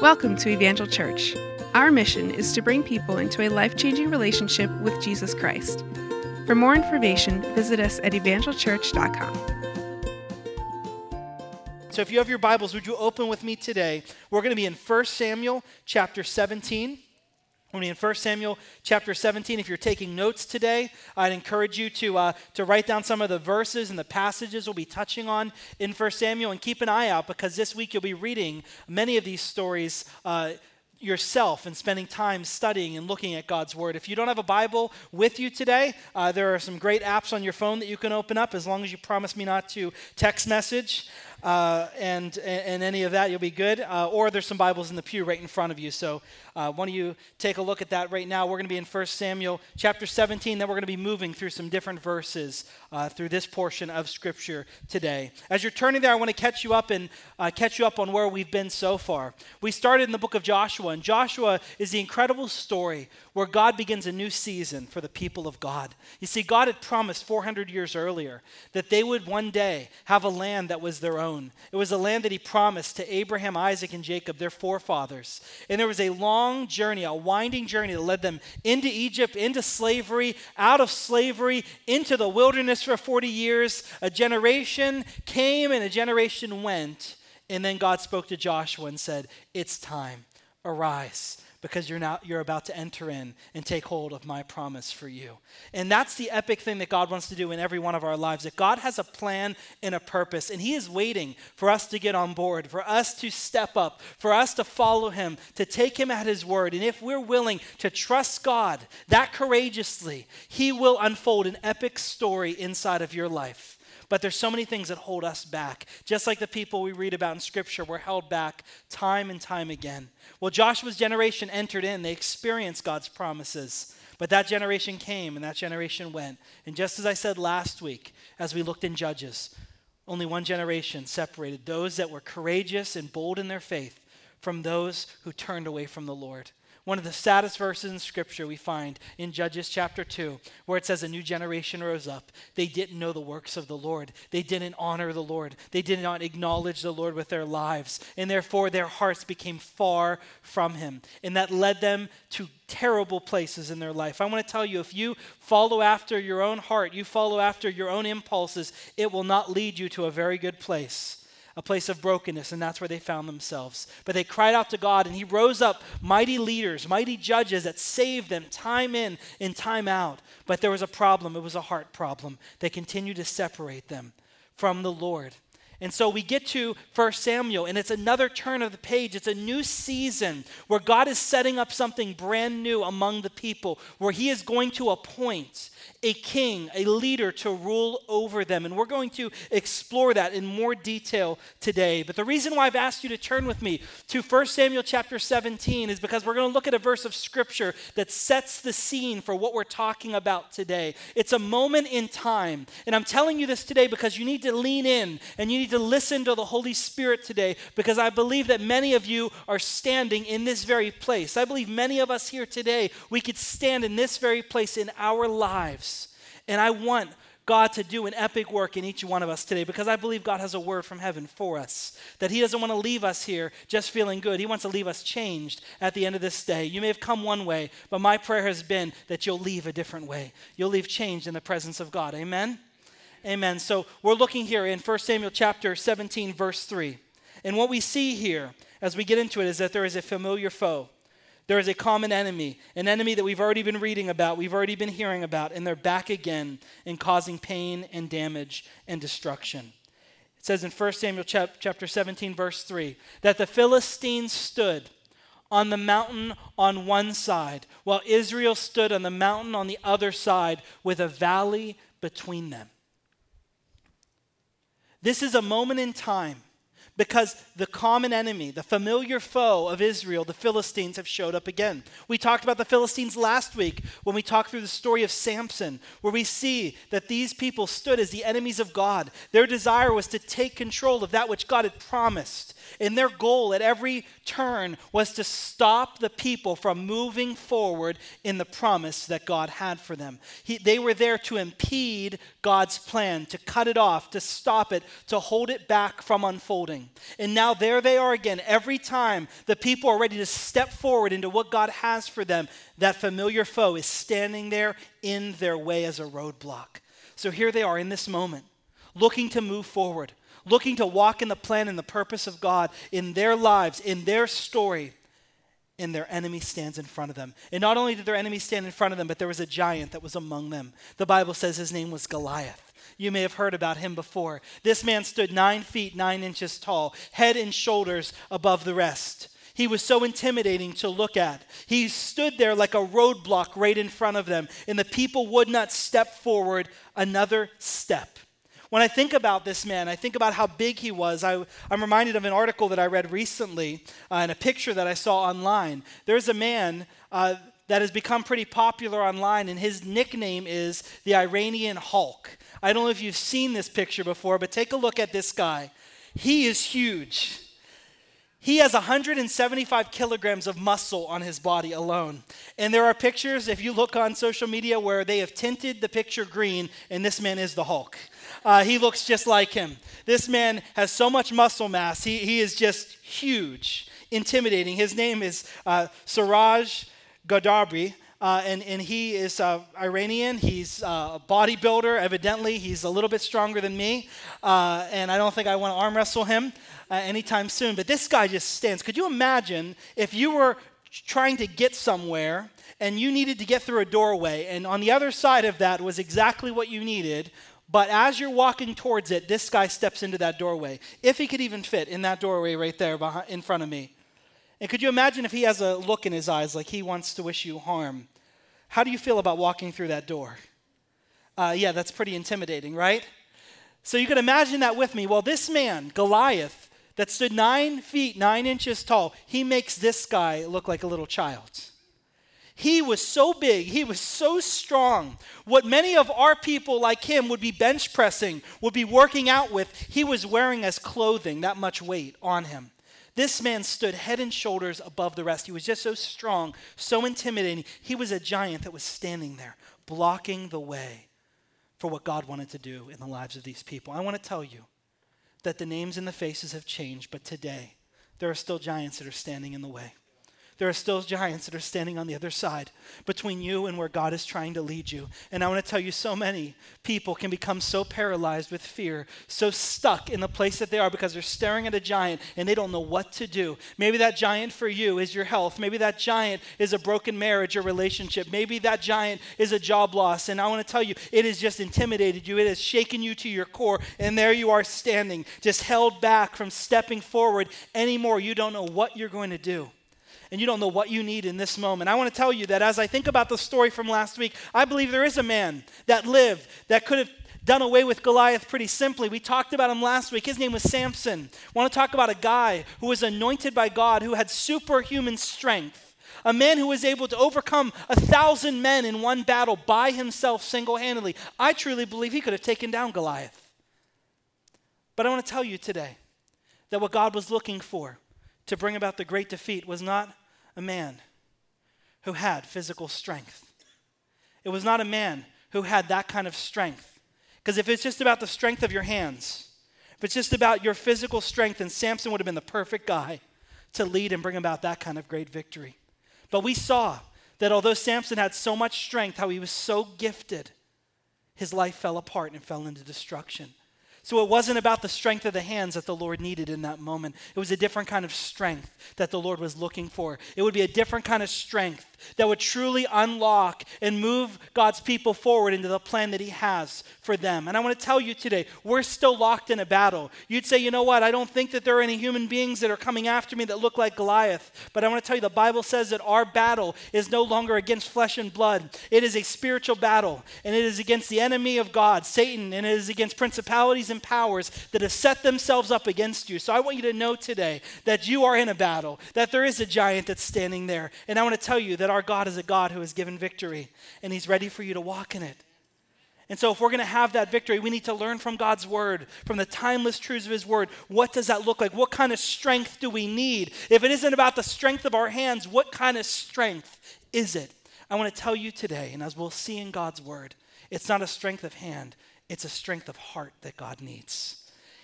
Welcome to Evangel Church. Our mission is to bring people into a life changing relationship with Jesus Christ. For more information, visit us at evangelchurch.com. So if you have your Bibles, would you open with me today? We're going to be in 1 Samuel chapter 17. We're in 1 Samuel chapter 17. If you're taking notes today, I'd encourage you to, uh, to write down some of the verses and the passages we'll be touching on in 1 Samuel and keep an eye out because this week you'll be reading many of these stories. Uh, yourself and spending time studying and looking at God's Word. If you don't have a Bible with you today, uh, there are some great apps on your phone that you can open up as long as you promise me not to text message uh, and, and any of that, you'll be good. Uh, or there's some Bibles in the pew right in front of you. So uh, why don't you take a look at that right now? We're going to be in 1 Samuel chapter 17. Then we're going to be moving through some different verses uh, through this portion of Scripture today. As you're turning there, I want to catch you up and uh, catch you up on where we've been so far. We started in the book of Joshua, and Joshua is the incredible story where God begins a new season for the people of God. You see, God had promised 400 years earlier that they would one day have a land that was their own. It was a land that He promised to Abraham, Isaac, and Jacob, their forefathers. And there was a long journey, a winding journey that led them into Egypt, into slavery, out of slavery, into the wilderness for 40 years. A generation came and a generation went. And then God spoke to Joshua and said, It's time. Arise because you're now you're about to enter in and take hold of my promise for you. And that's the epic thing that God wants to do in every one of our lives. That God has a plan and a purpose and he is waiting for us to get on board, for us to step up, for us to follow him, to take him at his word. And if we're willing to trust God that courageously, he will unfold an epic story inside of your life. But there's so many things that hold us back. Just like the people we read about in Scripture were held back time and time again. Well, Joshua's generation entered in, they experienced God's promises. But that generation came and that generation went. And just as I said last week, as we looked in Judges, only one generation separated those that were courageous and bold in their faith from those who turned away from the Lord. One of the saddest verses in Scripture we find in Judges chapter 2, where it says, A new generation rose up. They didn't know the works of the Lord. They didn't honor the Lord. They did not acknowledge the Lord with their lives. And therefore, their hearts became far from Him. And that led them to terrible places in their life. I want to tell you if you follow after your own heart, you follow after your own impulses, it will not lead you to a very good place a place of brokenness, and that's where they found themselves. But they cried out to God, and He rose up mighty leaders, mighty judges that saved them time in and time out. But there was a problem, it was a heart problem. They continued to separate them from the Lord. And so we get to 1 Samuel, and it's another turn of the page. It's a new season where God is setting up something brand new among the people, where He is going to appoint a king, a leader to rule over them. And we're going to explore that in more detail today. But the reason why I've asked you to turn with me to 1 Samuel chapter 17 is because we're going to look at a verse of scripture that sets the scene for what we're talking about today. It's a moment in time. And I'm telling you this today because you need to lean in and you need to listen to the Holy Spirit today because I believe that many of you are standing in this very place. I believe many of us here today, we could stand in this very place in our lives and I want God to do an epic work in each one of us today because I believe God has a word from heaven for us. That He doesn't want to leave us here just feeling good. He wants to leave us changed at the end of this day. You may have come one way, but my prayer has been that you'll leave a different way. You'll leave changed in the presence of God. Amen? Amen. So we're looking here in 1 Samuel chapter 17, verse 3. And what we see here as we get into it is that there is a familiar foe. There is a common enemy, an enemy that we've already been reading about, we've already been hearing about, and they're back again and causing pain and damage and destruction. It says in 1 Samuel chapter 17, verse 3, that the Philistines stood on the mountain on one side, while Israel stood on the mountain on the other side with a valley between them. This is a moment in time because the common enemy, the familiar foe of Israel, the Philistines, have showed up again. We talked about the Philistines last week when we talked through the story of Samson, where we see that these people stood as the enemies of God. Their desire was to take control of that which God had promised. And their goal at every turn was to stop the people from moving forward in the promise that God had for them. He, they were there to impede God's plan, to cut it off, to stop it, to hold it back from unfolding. And now there they are again. Every time the people are ready to step forward into what God has for them, that familiar foe is standing there in their way as a roadblock. So here they are in this moment, looking to move forward, looking to walk in the plan and the purpose of God in their lives, in their story and their enemy stands in front of them. And not only did their enemy stand in front of them, but there was a giant that was among them. The Bible says his name was Goliath. You may have heard about him before. This man stood nine feet, nine inches tall, head and shoulders above the rest. He was so intimidating to look at. He stood there like a roadblock right in front of them, and the people would not step forward another step. When I think about this man, I think about how big he was. I, am reminded of an article that I read recently uh, and a picture that I saw online. There's a man uh, that has become pretty popular online, and his nickname is the Iranian Hulk. I don't know if you've seen this picture before, but take a look at this guy. He is huge. He has 175 kilograms of muscle on his body alone. And there are pictures, if you look on social media, where they have tinted the picture green, and this man is the Hulk. Uh, he looks just like him. This man has so much muscle mass. He, he is just huge, intimidating. His name is uh, Siraj Gadabri. Uh, and, and he is uh, Iranian. He's uh, a bodybuilder, evidently. He's a little bit stronger than me. Uh, and I don't think I want to arm wrestle him uh, anytime soon. But this guy just stands. Could you imagine if you were trying to get somewhere and you needed to get through a doorway, and on the other side of that was exactly what you needed, but as you're walking towards it, this guy steps into that doorway. If he could even fit in that doorway right there behind, in front of me. And could you imagine if he has a look in his eyes like he wants to wish you harm? How do you feel about walking through that door? Uh, yeah, that's pretty intimidating, right? So you can imagine that with me. Well, this man, Goliath, that stood nine feet, nine inches tall, he makes this guy look like a little child. He was so big, he was so strong. What many of our people like him would be bench pressing, would be working out with, he was wearing as clothing, that much weight on him. This man stood head and shoulders above the rest. He was just so strong, so intimidating. He was a giant that was standing there, blocking the way for what God wanted to do in the lives of these people. I want to tell you that the names and the faces have changed, but today there are still giants that are standing in the way there are still giants that are standing on the other side between you and where God is trying to lead you. And I want to tell you, so many people can become so paralyzed with fear, so stuck in the place that they are because they're staring at a giant and they don't know what to do. Maybe that giant for you is your health. Maybe that giant is a broken marriage or relationship. Maybe that giant is a job loss. And I want to tell you, it has just intimidated you, it has shaken you to your core. And there you are standing, just held back from stepping forward anymore. You don't know what you're going to do and you don't know what you need in this moment. I want to tell you that as I think about the story from last week, I believe there is a man that lived that could have done away with Goliath pretty simply. We talked about him last week. His name was Samson. I want to talk about a guy who was anointed by God, who had superhuman strength. A man who was able to overcome a thousand men in one battle by himself single handedly. I truly believe he could have taken down Goliath. But I want to tell you today that what God was looking for to bring about the great defeat was not a man who had physical strength. It was not a man who had that kind of strength. Because if it's just about the strength of your hands, if it's just about your physical strength, then Samson would have been the perfect guy to lead and bring about that kind of great victory. But we saw that although Samson had so much strength, how he was so gifted, his life fell apart and fell into destruction. So it wasn't about the strength of the hands that the Lord needed in that moment. It was a different kind of strength that the Lord was looking for. It would be a different kind of strength that would truly unlock and move God's people forward into the plan that He has for them. And I want to tell you today, we're still locked in a battle. You'd say, you know what? I don't think that there are any human beings that are coming after me that look like Goliath. But I want to tell you, the Bible says that our battle is no longer against flesh and blood, it is a spiritual battle, and it is against the enemy of God, Satan, and it is against principalities and powers that have set themselves up against you. So I want you to know today that you are in a battle, that there is a giant that's standing there. And I want to tell you that our God is a God who has given victory, and He's ready for you to walk in it. And so, if we're going to have that victory, we need to learn from God's word, from the timeless truths of His word. What does that look like? What kind of strength do we need? If it isn't about the strength of our hands, what kind of strength is it? I want to tell you today, and as we'll see in God's word, it's not a strength of hand, it's a strength of heart that God needs.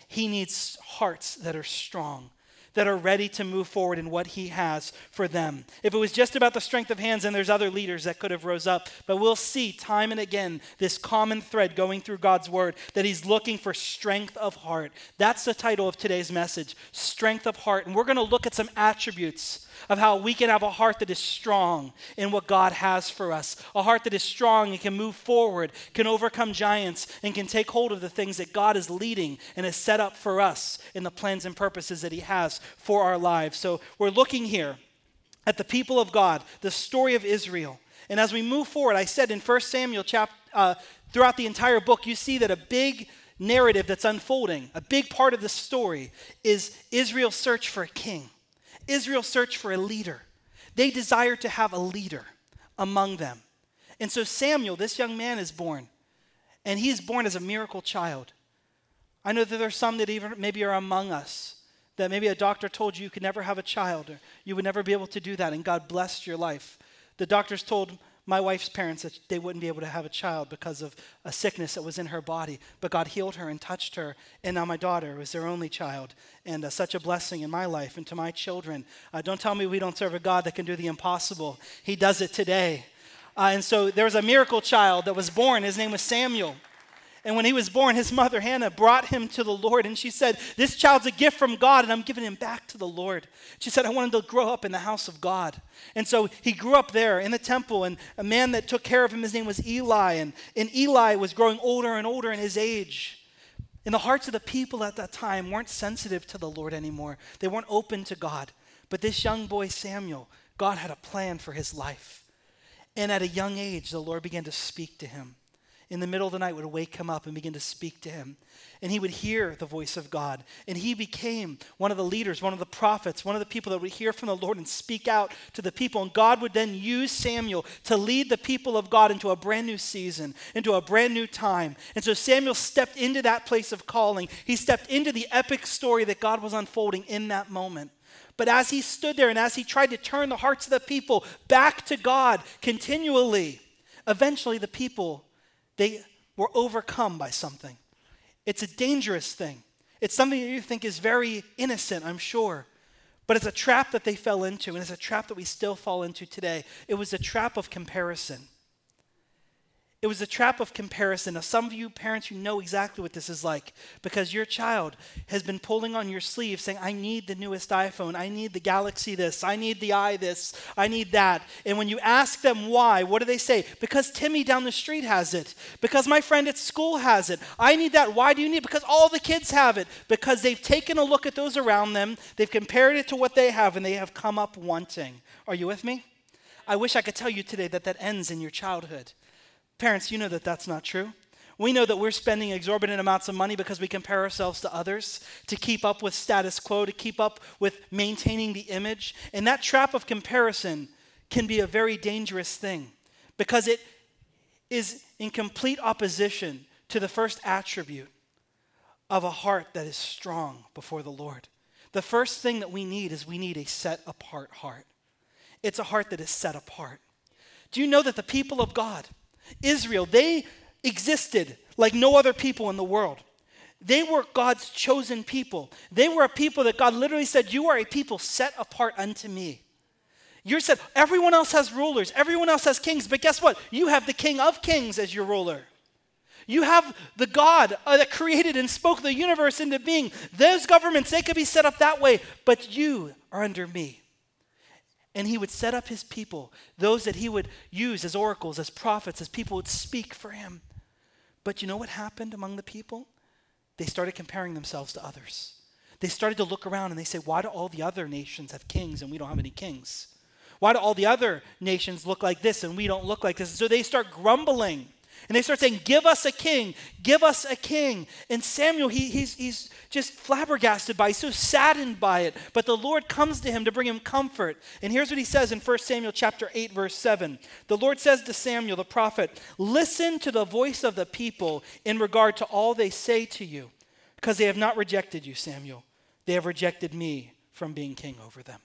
he needs hearts that are strong that are ready to move forward in what he has for them. If it was just about the strength of hands, and there's other leaders that could have rose up, but we'll see time and again this common thread going through God's word that he's looking for strength of heart. That's the title of today's message, strength of heart. And we're going to look at some attributes of how we can have a heart that is strong in what God has for us. A heart that is strong and can move forward, can overcome giants, and can take hold of the things that God is leading and has set up for us in the plans and purposes that He has for our lives. So we're looking here at the people of God, the story of Israel. And as we move forward, I said in 1 Samuel, chapter, uh, throughout the entire book, you see that a big narrative that's unfolding, a big part of the story, is Israel's search for a king. Israel searched for a leader. They desired to have a leader among them. And so Samuel, this young man, is born. And he is born as a miracle child. I know that there are some that even maybe are among us that maybe a doctor told you you could never have a child or you would never be able to do that, and God blessed your life. The doctors told my wife's parents they wouldn't be able to have a child because of a sickness that was in her body. But God healed her and touched her. And now my daughter was their only child. And uh, such a blessing in my life and to my children. Uh, don't tell me we don't serve a God that can do the impossible. He does it today. Uh, and so there was a miracle child that was born. His name was Samuel. And when he was born, his mother Hannah brought him to the Lord. And she said, This child's a gift from God, and I'm giving him back to the Lord. She said, I want him to grow up in the house of God. And so he grew up there in the temple, and a man that took care of him, his name was Eli. And, and Eli was growing older and older in his age. And the hearts of the people at that time weren't sensitive to the Lord anymore, they weren't open to God. But this young boy, Samuel, God had a plan for his life. And at a young age, the Lord began to speak to him in the middle of the night would wake him up and begin to speak to him. And he would hear the voice of God. And he became one of the leaders, one of the prophets, one of the people that would hear from the Lord and speak out to the people. And God would then use Samuel to lead the people of God into a brand new season, into a brand new time. And so Samuel stepped into that place of calling. He stepped into the epic story that God was unfolding in that moment. But as he stood there and as he tried to turn the hearts of the people back to God continually, eventually the people they were overcome by something. It's a dangerous thing. It's something that you think is very innocent, I'm sure. But it's a trap that they fell into, and it's a trap that we still fall into today. It was a trap of comparison. It was a trap of comparison. Now, some of you parents, you know exactly what this is like because your child has been pulling on your sleeve saying, I need the newest iPhone. I need the Galaxy this. I need the i this. I need that. And when you ask them why, what do they say? Because Timmy down the street has it. Because my friend at school has it. I need that. Why do you need it? Because all the kids have it. Because they've taken a look at those around them, they've compared it to what they have, and they have come up wanting. Are you with me? I wish I could tell you today that that ends in your childhood. Parents, you know that that's not true. We know that we're spending exorbitant amounts of money because we compare ourselves to others to keep up with status quo, to keep up with maintaining the image. And that trap of comparison can be a very dangerous thing because it is in complete opposition to the first attribute of a heart that is strong before the Lord. The first thing that we need is we need a set apart heart. It's a heart that is set apart. Do you know that the people of God, Israel, they existed like no other people in the world. They were God's chosen people. They were a people that God literally said, You are a people set apart unto me. You're said, everyone else has rulers, everyone else has kings, but guess what? You have the King of Kings as your ruler. You have the God uh, that created and spoke the universe into being. Those governments, they could be set up that way, but you are under me and he would set up his people, those that he would use as oracles, as prophets, as people would speak for him. But you know what happened among the people? They started comparing themselves to others. They started to look around and they say, Why do all the other nations have kings and we don't have any kings? Why do all the other nations look like this and we don't look like this? And so they start grumbling. And they start saying, Give us a king, give us a king. And Samuel, he, he's, he's just flabbergasted by it, so saddened by it. But the Lord comes to him to bring him comfort. And here's what he says in 1 Samuel chapter 8, verse 7. The Lord says to Samuel, the prophet, Listen to the voice of the people in regard to all they say to you, because they have not rejected you, Samuel. They have rejected me from being king over them.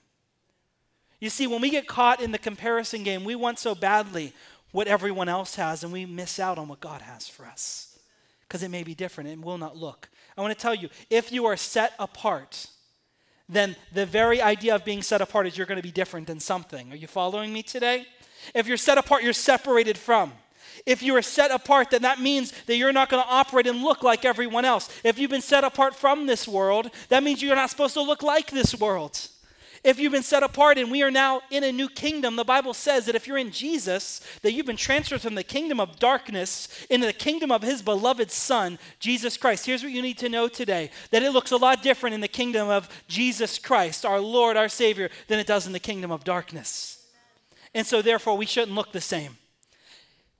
You see, when we get caught in the comparison game, we want so badly what everyone else has, and we miss out on what God has for us. because it may be different. It will not look. I want to tell you if you are set apart, then the very idea of being set apart is you're going to be different than something. Are you following me today? If you're set apart, you're separated from. If you are set apart, then that means that you're not going to operate and look like everyone else. If you've been set apart from this world, that means you're not supposed to look like this world. If you've been set apart and we are now in a new kingdom, the Bible says that if you're in Jesus, that you've been transferred from the kingdom of darkness into the kingdom of his beloved Son, Jesus Christ. Here's what you need to know today that it looks a lot different in the kingdom of Jesus Christ, our Lord, our Savior, than it does in the kingdom of darkness. And so, therefore, we shouldn't look the same.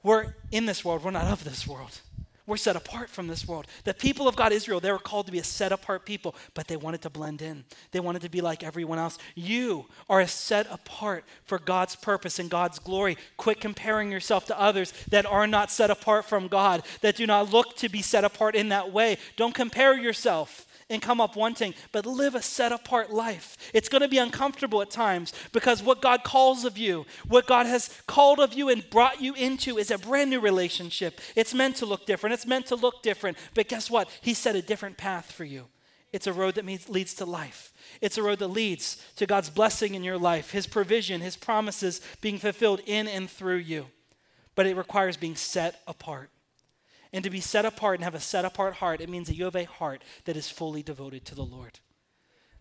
We're in this world, we're not of this world. We're set apart from this world. The people of God, Israel, they were called to be a set apart people, but they wanted to blend in. They wanted to be like everyone else. You are a set apart for God's purpose and God's glory. Quit comparing yourself to others that are not set apart from God, that do not look to be set apart in that way. Don't compare yourself and come up wanting, but live a set apart life. It's going to be uncomfortable at times because what God calls of you, what God has called of you and brought you into is a brand new relationship. It's meant to look different, it's meant to look different, but guess what? He set a different path for you. It's a road that means, leads to life. It's a road that leads to God's blessing in your life, His provision, His promises being fulfilled in and through you. But it requires being set apart. And to be set apart and have a set apart heart, it means that you have a heart that is fully devoted to the Lord.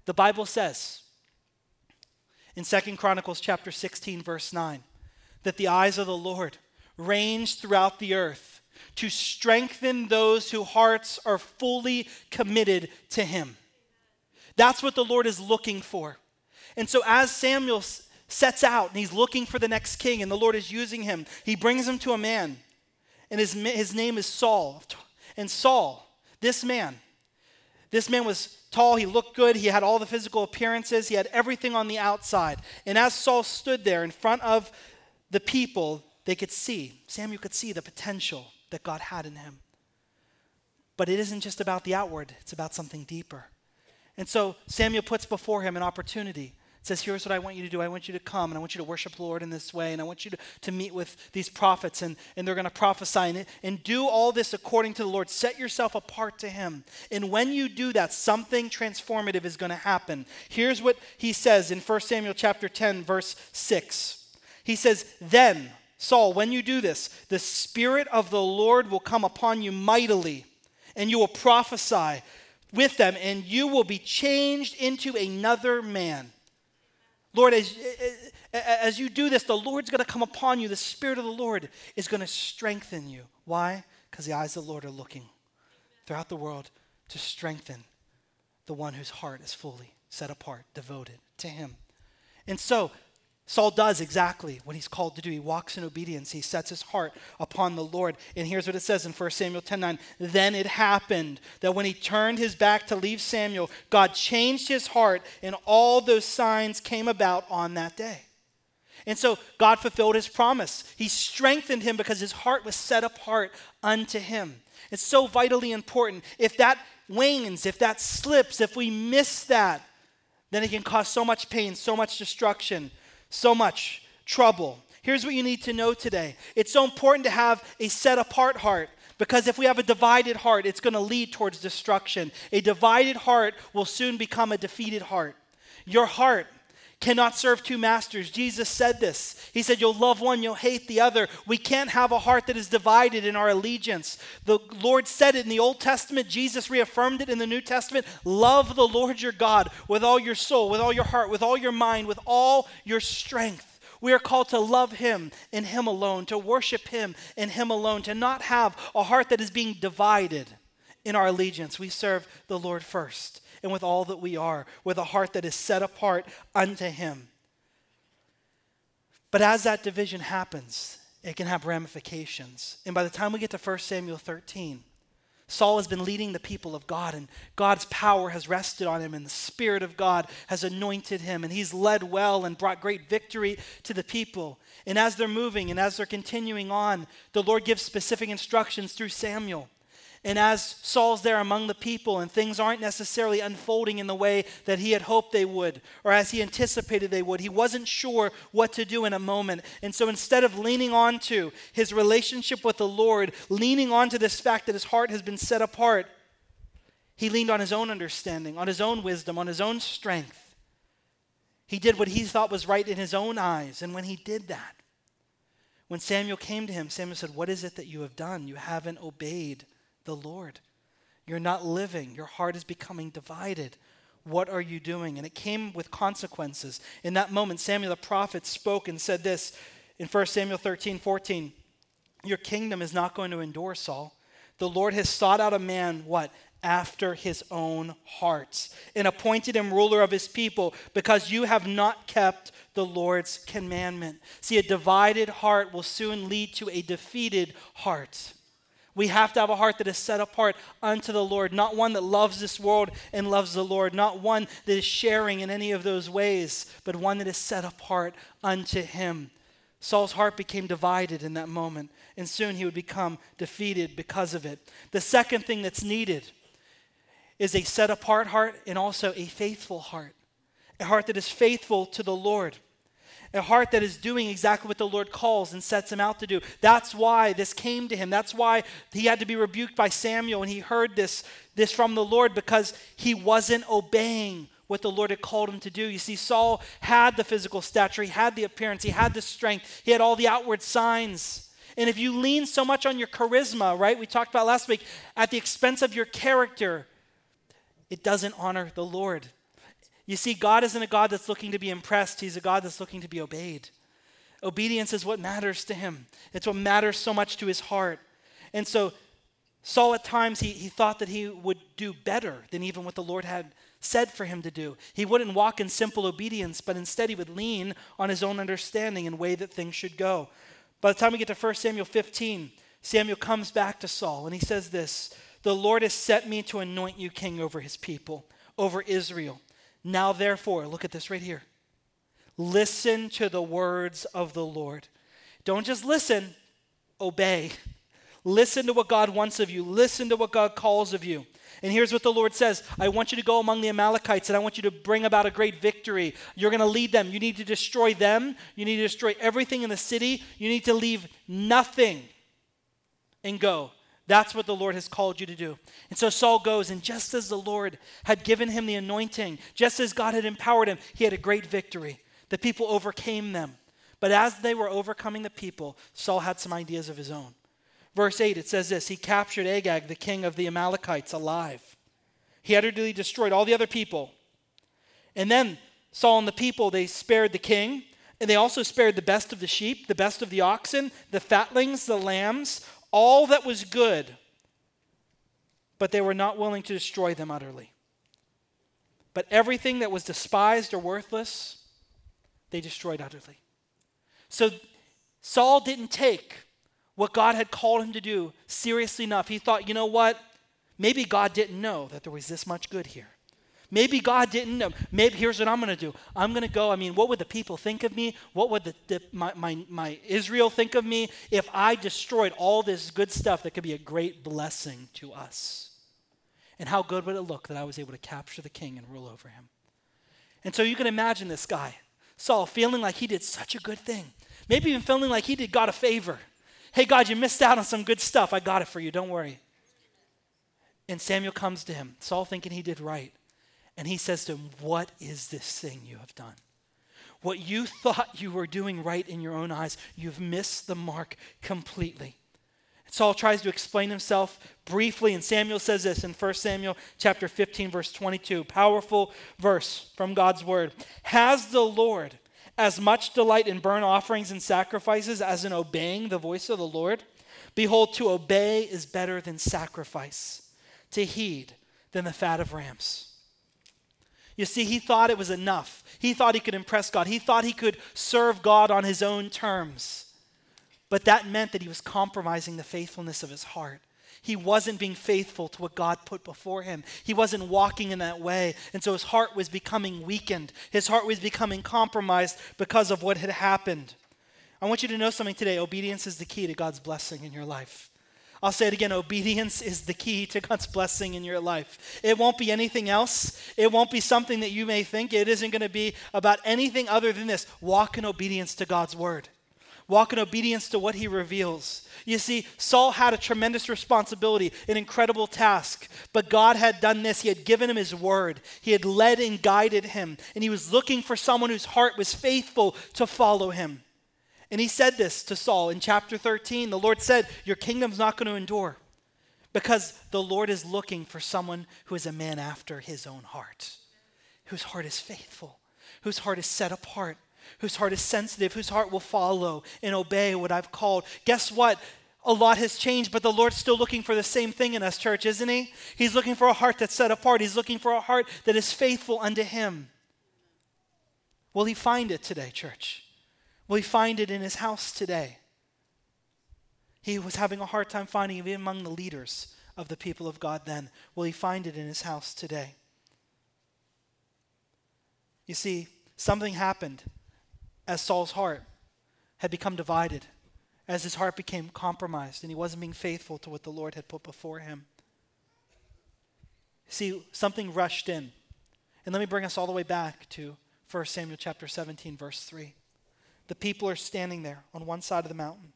The Bible says in Second Chronicles chapter 16 verse 9 that the eyes of the Lord range throughout the earth to strengthen those whose hearts are fully committed to him. That's what the Lord is looking for. And so as Samuel sets out and he's looking for the next king and the Lord is using him, he brings him to a man and his, his name is Saul. And Saul, this man, this man was tall, he looked good, he had all the physical appearances, he had everything on the outside. And as Saul stood there in front of the people, they could see, Samuel could see the potential that God had in him. But it isn't just about the outward, it's about something deeper. And so Samuel puts before him an opportunity says, Here's what I want you to do. I want you to come and I want you to worship the Lord in this way. And I want you to, to meet with these prophets and, and they're going to prophesy and, and do all this according to the Lord. Set yourself apart to Him. And when you do that, something transformative is going to happen. Here's what he says in 1 Samuel chapter 10, verse 6. He says, Then, Saul, when you do this, the Spirit of the Lord will come upon you mightily, and you will prophesy with them, and you will be changed into another man. Lord, as, as you do this, the Lord's going to come upon you. The Spirit of the Lord is going to strengthen you. Why? Because the eyes of the Lord are looking throughout the world to strengthen the one whose heart is fully set apart, devoted to Him. And so, Saul does exactly what he's called to do. He walks in obedience. He sets his heart upon the Lord. And here's what it says in 1 Samuel 10 9. Then it happened that when he turned his back to leave Samuel, God changed his heart, and all those signs came about on that day. And so God fulfilled his promise. He strengthened him because his heart was set apart unto him. It's so vitally important. If that wanes, if that slips, if we miss that, then it can cause so much pain, so much destruction so much trouble. Here's what you need to know today it's so important to have a set apart heart. Because if we have a divided heart, it's going to lead towards destruction. A divided heart will soon become a defeated heart. Your heart cannot serve two masters. Jesus said this. He said, You'll love one, you'll hate the other. We can't have a heart that is divided in our allegiance. The Lord said it in the Old Testament, Jesus reaffirmed it in the New Testament. Love the Lord your God with all your soul, with all your heart, with all your mind, with all your strength. We are called to love Him in Him alone, to worship Him in Him alone, to not have a heart that is being divided in our allegiance. We serve the Lord first and with all that we are, with a heart that is set apart unto Him. But as that division happens, it can have ramifications. And by the time we get to 1 Samuel 13, Saul has been leading the people of God, and God's power has rested on him, and the Spirit of God has anointed him, and he's led well and brought great victory to the people. And as they're moving and as they're continuing on, the Lord gives specific instructions through Samuel. And as Saul's there among the people and things aren't necessarily unfolding in the way that he had hoped they would or as he anticipated they would, he wasn't sure what to do in a moment. And so instead of leaning on to his relationship with the Lord, leaning on to this fact that his heart has been set apart, he leaned on his own understanding, on his own wisdom, on his own strength. He did what he thought was right in his own eyes. And when he did that, when Samuel came to him, Samuel said, What is it that you have done? You haven't obeyed the Lord. You're not living. Your heart is becoming divided. What are you doing? And it came with consequences. In that moment, Samuel the prophet spoke and said this in 1 Samuel 13 14 Your kingdom is not going to endure, Saul. The Lord has sought out a man, what? After his own heart, and appointed him ruler of his people, because you have not kept the Lord's commandment. See, a divided heart will soon lead to a defeated heart. We have to have a heart that is set apart unto the Lord, not one that loves this world and loves the Lord, not one that is sharing in any of those ways, but one that is set apart unto Him. Saul's heart became divided in that moment, and soon he would become defeated because of it. The second thing that's needed is a set apart heart and also a faithful heart, a heart that is faithful to the Lord a heart that is doing exactly what the Lord calls and sets him out to do. That's why this came to him. That's why he had to be rebuked by Samuel and he heard this, this from the Lord because he wasn't obeying what the Lord had called him to do. You see, Saul had the physical stature, he had the appearance, he had the strength, he had all the outward signs. And if you lean so much on your charisma, right, we talked about last week, at the expense of your character, it doesn't honor the Lord. You see, God isn't a God that's looking to be impressed, He's a God that's looking to be obeyed. Obedience is what matters to Him, it's what matters so much to His heart. And so, Saul at times, he, he thought that he would do better than even what the Lord had said for him to do. He wouldn't walk in simple obedience, but instead he would lean on his own understanding and way that things should go. By the time we get to 1 Samuel 15, Samuel comes back to Saul and he says this The Lord has set me to anoint you king over his people, over Israel. Now, therefore, look at this right here. Listen to the words of the Lord. Don't just listen, obey. Listen to what God wants of you. Listen to what God calls of you. And here's what the Lord says I want you to go among the Amalekites and I want you to bring about a great victory. You're going to lead them. You need to destroy them. You need to destroy everything in the city. You need to leave nothing and go. That's what the Lord has called you to do. And so Saul goes, and just as the Lord had given him the anointing, just as God had empowered him, he had a great victory. The people overcame them. But as they were overcoming the people, Saul had some ideas of his own. Verse 8, it says this He captured Agag, the king of the Amalekites, alive. He utterly destroyed all the other people. And then Saul and the people, they spared the king, and they also spared the best of the sheep, the best of the oxen, the fatlings, the lambs, all that was good, but they were not willing to destroy them utterly. But everything that was despised or worthless, they destroyed utterly. So Saul didn't take what God had called him to do seriously enough. He thought, you know what? Maybe God didn't know that there was this much good here. Maybe God didn't know. Maybe here's what I'm going to do. I'm going to go. I mean, what would the people think of me? What would the, the, my, my, my Israel think of me if I destroyed all this good stuff that could be a great blessing to us? And how good would it look that I was able to capture the king and rule over him? And so you can imagine this guy, Saul, feeling like he did such a good thing. Maybe even feeling like he did God a favor. Hey, God, you missed out on some good stuff. I got it for you. Don't worry. And Samuel comes to him, Saul thinking he did right. And he says to him, What is this thing you have done? What you thought you were doing right in your own eyes, you've missed the mark completely. Saul tries to explain himself briefly, and Samuel says this in 1 Samuel chapter 15, verse 22. Powerful verse from God's word. Has the Lord as much delight in burnt offerings and sacrifices as in obeying the voice of the Lord? Behold, to obey is better than sacrifice, to heed than the fat of rams. You see, he thought it was enough. He thought he could impress God. He thought he could serve God on his own terms. But that meant that he was compromising the faithfulness of his heart. He wasn't being faithful to what God put before him. He wasn't walking in that way. And so his heart was becoming weakened. His heart was becoming compromised because of what had happened. I want you to know something today. Obedience is the key to God's blessing in your life. I'll say it again obedience is the key to God's blessing in your life. It won't be anything else. It won't be something that you may think. It isn't going to be about anything other than this. Walk in obedience to God's word, walk in obedience to what he reveals. You see, Saul had a tremendous responsibility, an incredible task, but God had done this. He had given him his word, he had led and guided him, and he was looking for someone whose heart was faithful to follow him. And he said this to Saul in chapter 13. The Lord said, Your kingdom's not going to endure because the Lord is looking for someone who is a man after his own heart, whose heart is faithful, whose heart is set apart, whose heart is sensitive, whose heart will follow and obey what I've called. Guess what? A lot has changed, but the Lord's still looking for the same thing in us, church, isn't He? He's looking for a heart that's set apart. He's looking for a heart that is faithful unto Him. Will He find it today, church? We find it in his house today. He was having a hard time finding it among the leaders of the people of God then. Will he find it in his house today? You see, something happened as Saul's heart had become divided, as his heart became compromised, and he wasn't being faithful to what the Lord had put before him. See, something rushed in. And let me bring us all the way back to 1 Samuel chapter 17, verse 3. The people are standing there on one side of the mountain,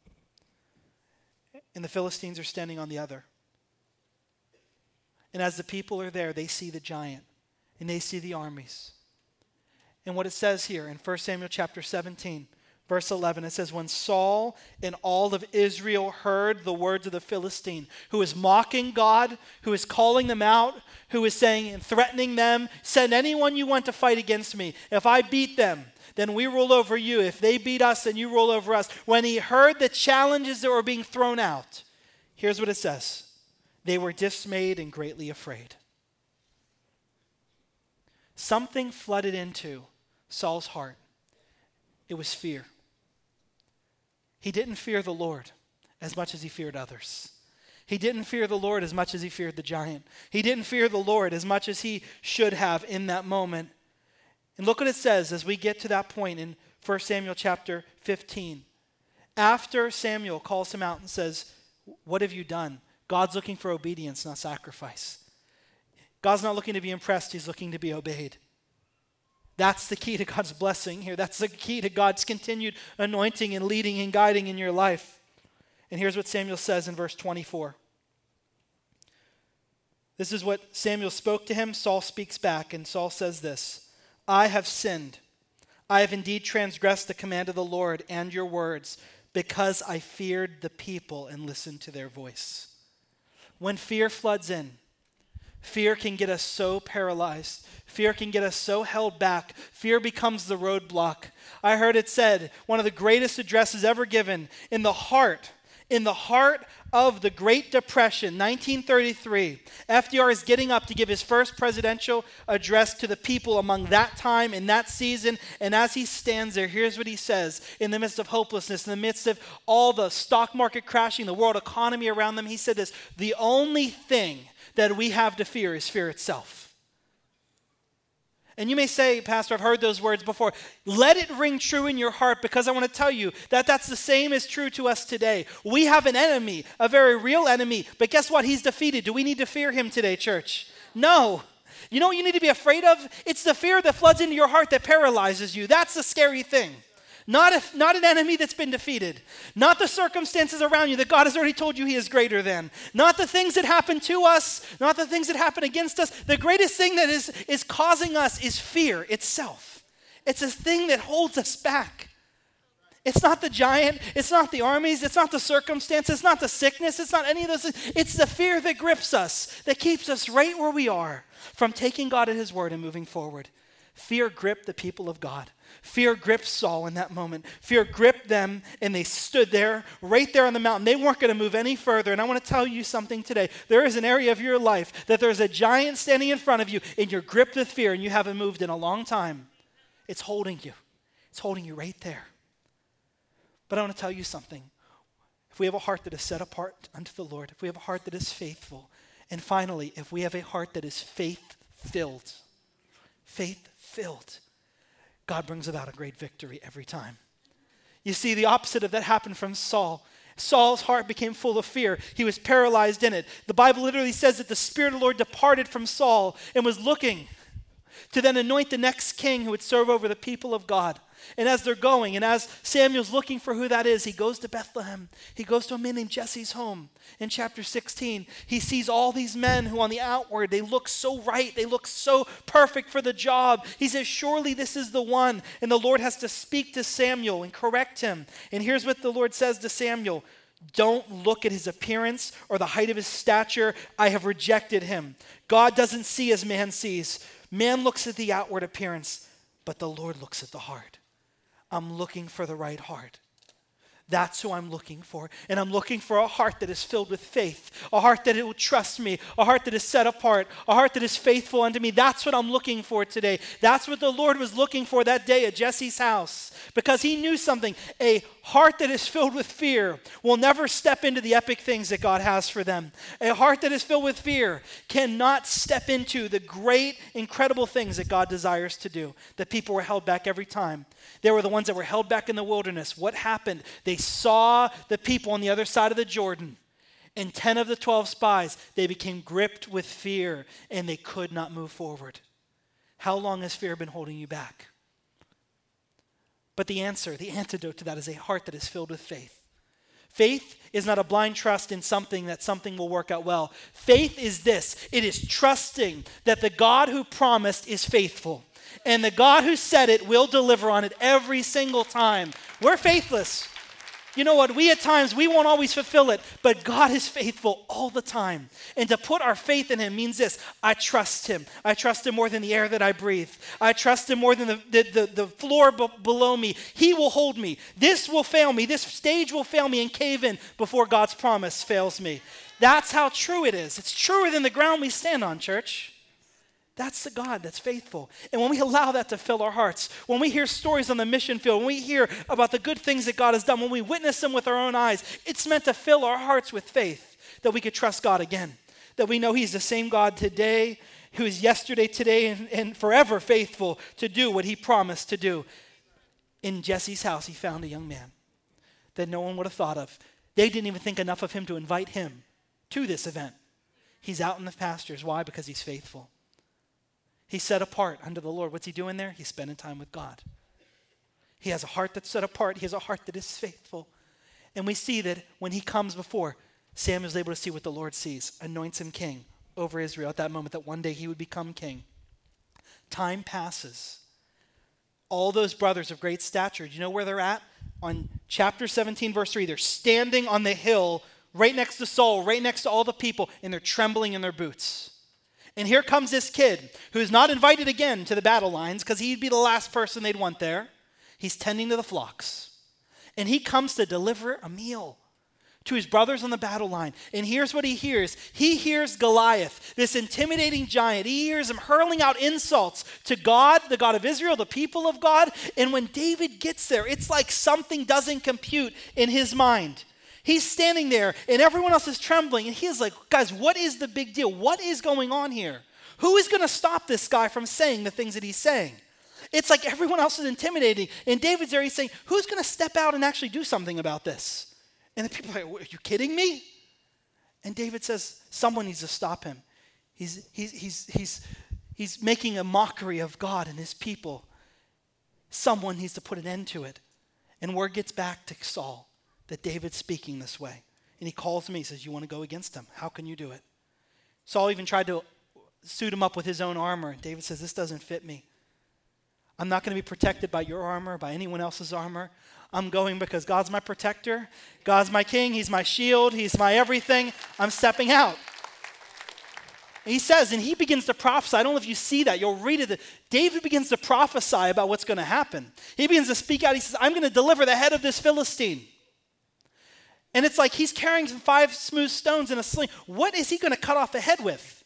and the Philistines are standing on the other. And as the people are there, they see the giant and they see the armies. And what it says here in 1 Samuel chapter 17, verse 11, it says, When Saul and all of Israel heard the words of the Philistine, who is mocking God, who is calling them out, who is saying and threatening them, Send anyone you want to fight against me. If I beat them, then we rule over you. If they beat us, then you rule over us. When he heard the challenges that were being thrown out, here's what it says they were dismayed and greatly afraid. Something flooded into Saul's heart. It was fear. He didn't fear the Lord as much as he feared others. He didn't fear the Lord as much as he feared the giant. He didn't fear the Lord as much as he should have in that moment. And look what it says as we get to that point in 1 Samuel chapter 15. After Samuel calls him out and says, What have you done? God's looking for obedience, not sacrifice. God's not looking to be impressed, He's looking to be obeyed. That's the key to God's blessing here. That's the key to God's continued anointing and leading and guiding in your life. And here's what Samuel says in verse 24. This is what Samuel spoke to him. Saul speaks back, and Saul says this I have sinned. I have indeed transgressed the command of the Lord and your words because I feared the people and listened to their voice. When fear floods in, fear can get us so paralyzed. Fear can get us so held back. Fear becomes the roadblock. I heard it said, one of the greatest addresses ever given, in the heart in the heart of the Great Depression, 1933, FDR is getting up to give his first presidential address to the people among that time in that season. And as he stands there, here's what he says in the midst of hopelessness, in the midst of all the stock market crashing, the world economy around them. He said this The only thing that we have to fear is fear itself. And you may say, Pastor, I've heard those words before. Let it ring true in your heart because I want to tell you that that's the same is true to us today. We have an enemy, a very real enemy, but guess what? He's defeated. Do we need to fear him today, church? No. You know what you need to be afraid of? It's the fear that floods into your heart that paralyzes you. That's the scary thing. Not, not an enemy that's been defeated. Not the circumstances around you that God has already told you He is greater than. Not the things that happen to us. Not the things that happen against us. The greatest thing that is, is causing us is fear itself. It's a thing that holds us back. It's not the giant. It's not the armies. It's not the circumstances. It's not the sickness. It's not any of those things. It's the fear that grips us, that keeps us right where we are from taking God at His word and moving forward. Fear gripped the people of God. Fear gripped Saul in that moment. Fear gripped them, and they stood there, right there on the mountain. They weren't going to move any further. And I want to tell you something today. There is an area of your life that there's a giant standing in front of you, and you're gripped with fear, and you haven't moved in a long time. It's holding you, it's holding you right there. But I want to tell you something. If we have a heart that is set apart unto the Lord, if we have a heart that is faithful, and finally, if we have a heart that is faith filled, faith filled, God brings about a great victory every time. You see, the opposite of that happened from Saul. Saul's heart became full of fear. He was paralyzed in it. The Bible literally says that the Spirit of the Lord departed from Saul and was looking to then anoint the next king who would serve over the people of God. And as they're going, and as Samuel's looking for who that is, he goes to Bethlehem. He goes to a man named Jesse's home. In chapter 16, he sees all these men who, on the outward, they look so right, they look so perfect for the job. He says, Surely this is the one. And the Lord has to speak to Samuel and correct him. And here's what the Lord says to Samuel don't look at his appearance or the height of his stature. I have rejected him. God doesn't see as man sees. Man looks at the outward appearance, but the Lord looks at the heart. I'm looking for the right heart. That's who I'm looking for. And I'm looking for a heart that is filled with faith, a heart that will trust me, a heart that is set apart, a heart that is faithful unto me. That's what I'm looking for today. That's what the Lord was looking for that day at Jesse's house because he knew something. A heart that is filled with fear will never step into the epic things that God has for them. A heart that is filled with fear cannot step into the great, incredible things that God desires to do. That people were held back every time. They were the ones that were held back in the wilderness. What happened? They saw the people on the other side of the Jordan. And 10 of the 12 spies, they became gripped with fear and they could not move forward. How long has fear been holding you back? But the answer, the antidote to that is a heart that is filled with faith. Faith is not a blind trust in something that something will work out well. Faith is this it is trusting that the God who promised is faithful. And the God who said it will deliver on it every single time. We're faithless. You know what? We at times, we won't always fulfill it, but God is faithful all the time. And to put our faith in Him means this I trust Him. I trust Him more than the air that I breathe. I trust Him more than the, the, the, the floor b- below me. He will hold me. This will fail me. This stage will fail me and cave in before God's promise fails me. That's how true it is. It's truer than the ground we stand on, church. That's the God that's faithful. And when we allow that to fill our hearts, when we hear stories on the mission field, when we hear about the good things that God has done, when we witness them with our own eyes, it's meant to fill our hearts with faith that we could trust God again. That we know He's the same God today, who is yesterday, today, and, and forever faithful to do what He promised to do. In Jesse's house, he found a young man that no one would have thought of. They didn't even think enough of him to invite him to this event. He's out in the pastures. Why? Because he's faithful. He's set apart unto the Lord. What's he doing there? He's spending time with God. He has a heart that's set apart, he has a heart that is faithful. And we see that when he comes before, Samuel's able to see what the Lord sees, anoints him king over Israel at that moment, that one day he would become king. Time passes. All those brothers of great stature, do you know where they're at? On chapter 17, verse 3, they're standing on the hill right next to Saul, right next to all the people, and they're trembling in their boots. And here comes this kid who's not invited again to the battle lines because he'd be the last person they'd want there. He's tending to the flocks. And he comes to deliver a meal to his brothers on the battle line. And here's what he hears he hears Goliath, this intimidating giant. He hears him hurling out insults to God, the God of Israel, the people of God. And when David gets there, it's like something doesn't compute in his mind. He's standing there and everyone else is trembling. And he's like, guys, what is the big deal? What is going on here? Who is going to stop this guy from saying the things that he's saying? It's like everyone else is intimidating. And David's there, he's saying, Who's going to step out and actually do something about this? And the people are like, Are you kidding me? And David says, Someone needs to stop him. He's, he's, he's, he's, he's making a mockery of God and his people. Someone needs to put an end to it. And word gets back to Saul that David's speaking this way. And he calls me, he says, You want to go against him? How can you do it? Saul even tried to suit him up with his own armor. And David says, This doesn't fit me. I'm not going to be protected by your armor, by anyone else's armor. I'm going because God's my protector. God's my king. He's my shield. He's my everything. I'm stepping out. He says, and he begins to prophesy. I don't know if you see that. You'll read it. David begins to prophesy about what's going to happen. He begins to speak out. He says, I'm going to deliver the head of this Philistine. And it's like he's carrying some five smooth stones in a sling. What is he going to cut off the head with?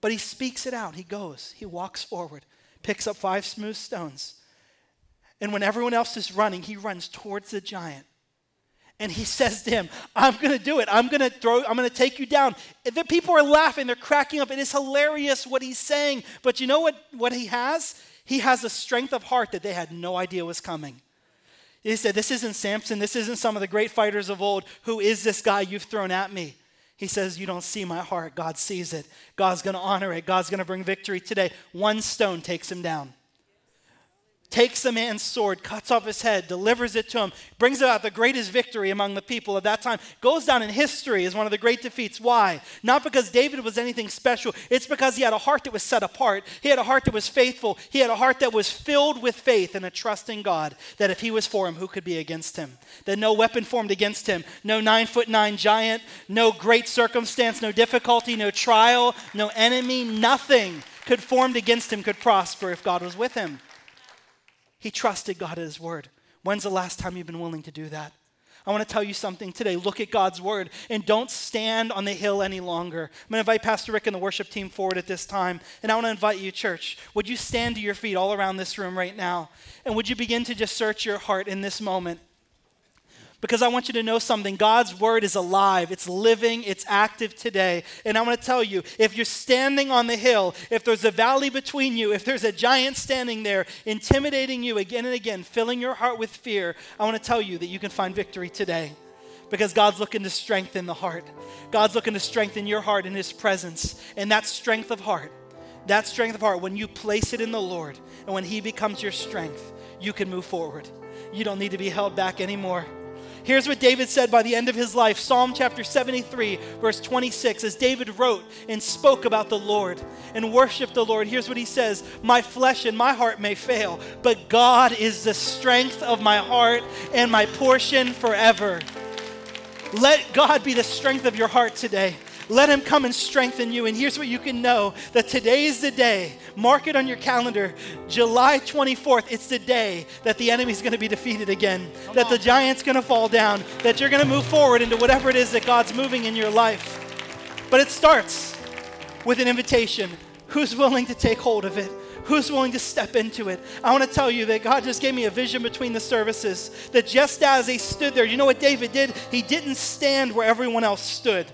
But he speaks it out. He goes, he walks forward, picks up five smooth stones. And when everyone else is running, he runs towards the giant. And he says to him, I'm going to do it. I'm going to throw, I'm going to take you down. The people are laughing. They're cracking up. It is hilarious what he's saying. But you know what, what he has? He has a strength of heart that they had no idea was coming. He said, This isn't Samson. This isn't some of the great fighters of old. Who is this guy you've thrown at me? He says, You don't see my heart. God sees it. God's going to honor it. God's going to bring victory today. One stone takes him down takes the man's sword, cuts off his head, delivers it to him, brings about the greatest victory among the people of that time, goes down in history as one of the great defeats. Why? Not because David was anything special, it's because he had a heart that was set apart. He had a heart that was faithful. He had a heart that was filled with faith and a trust in God that if he was for him, who could be against him? That no weapon formed against him, no nine foot nine giant, no great circumstance, no difficulty, no trial, no enemy, nothing could formed against him could prosper if God was with him. He trusted God at His word. When's the last time you've been willing to do that? I want to tell you something today. Look at God's word and don't stand on the hill any longer. I'm going to invite Pastor Rick and the worship team forward at this time. And I want to invite you, church, would you stand to your feet all around this room right now? And would you begin to just search your heart in this moment? Because I want you to know something. God's word is alive, it's living, it's active today. And I want to tell you if you're standing on the hill, if there's a valley between you, if there's a giant standing there, intimidating you again and again, filling your heart with fear, I want to tell you that you can find victory today. Because God's looking to strengthen the heart. God's looking to strengthen your heart in His presence. And that strength of heart, that strength of heart, when you place it in the Lord and when He becomes your strength, you can move forward. You don't need to be held back anymore. Here's what David said by the end of his life Psalm chapter 73, verse 26, as David wrote and spoke about the Lord and worshiped the Lord. Here's what he says My flesh and my heart may fail, but God is the strength of my heart and my portion forever. Let God be the strength of your heart today. Let him come and strengthen you. And here's what you can know that today is the day. Mark it on your calendar. July 24th, it's the day that the enemy's going to be defeated again, come that on. the giant's going to fall down, that you're going to move forward into whatever it is that God's moving in your life. But it starts with an invitation. Who's willing to take hold of it? Who's willing to step into it? I want to tell you that God just gave me a vision between the services that just as he stood there, you know what David did? He didn't stand where everyone else stood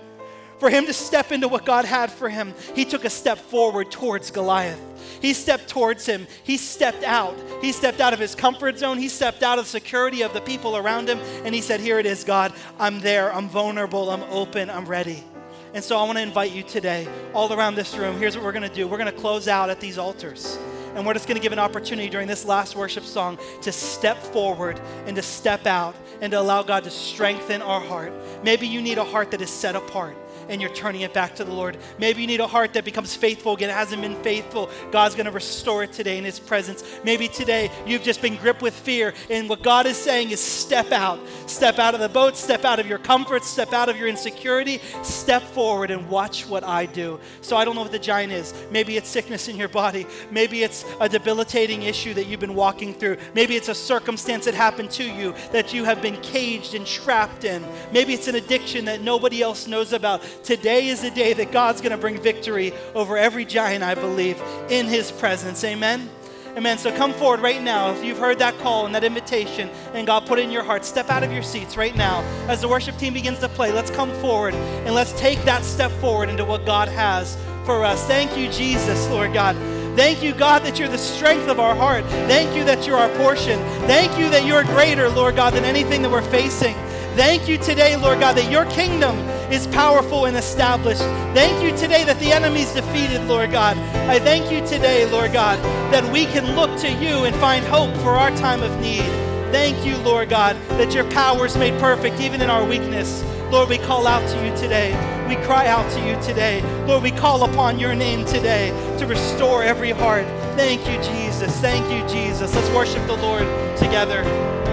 for him to step into what God had for him, he took a step forward towards Goliath. He stepped towards him. He stepped out. He stepped out of his comfort zone. He stepped out of the security of the people around him. And he said, Here it is, God. I'm there. I'm vulnerable. I'm open. I'm ready. And so I want to invite you today, all around this room. Here's what we're going to do we're going to close out at these altars. And we're just going to give an opportunity during this last worship song to step forward and to step out and to allow God to strengthen our heart. Maybe you need a heart that is set apart and you're turning it back to the Lord. Maybe you need a heart that becomes faithful again, hasn't been faithful. God's going to restore it today in His presence. Maybe today you've just been gripped with fear, and what God is saying is step out. Step out of the boat, step out of your comfort, step out of your insecurity, step forward and watch what I do. So I don't know what the giant is. Maybe it's sickness in your body, maybe it's a debilitating issue that you've been walking through, maybe it's a circumstance that happened to you that you have been caged and trapped in, maybe it's an addiction that nobody else knows about. Today is the day that God's going to bring victory over every giant, I believe, in his presence. Amen. Amen. So come forward right now. If you've heard that call and that invitation and God put it in your heart, step out of your seats right now. As the worship team begins to play, let's come forward and let's take that step forward into what God has for us. Thank you, Jesus, Lord God. Thank you, God, that you're the strength of our heart. Thank you that you're our portion. Thank you that you're greater, Lord God, than anything that we're facing. Thank you today, Lord God, that your kingdom is powerful and established. Thank you today that the enemy's defeated, Lord God. I thank you today, Lord God, that we can look to you and find hope for our time of need. Thank you, Lord God, that your power is made perfect even in our weakness. Lord, we call out to you today. We cry out to you today. Lord, we call upon your name today to restore every heart. Thank you, Jesus. Thank you, Jesus. Let's worship the Lord together.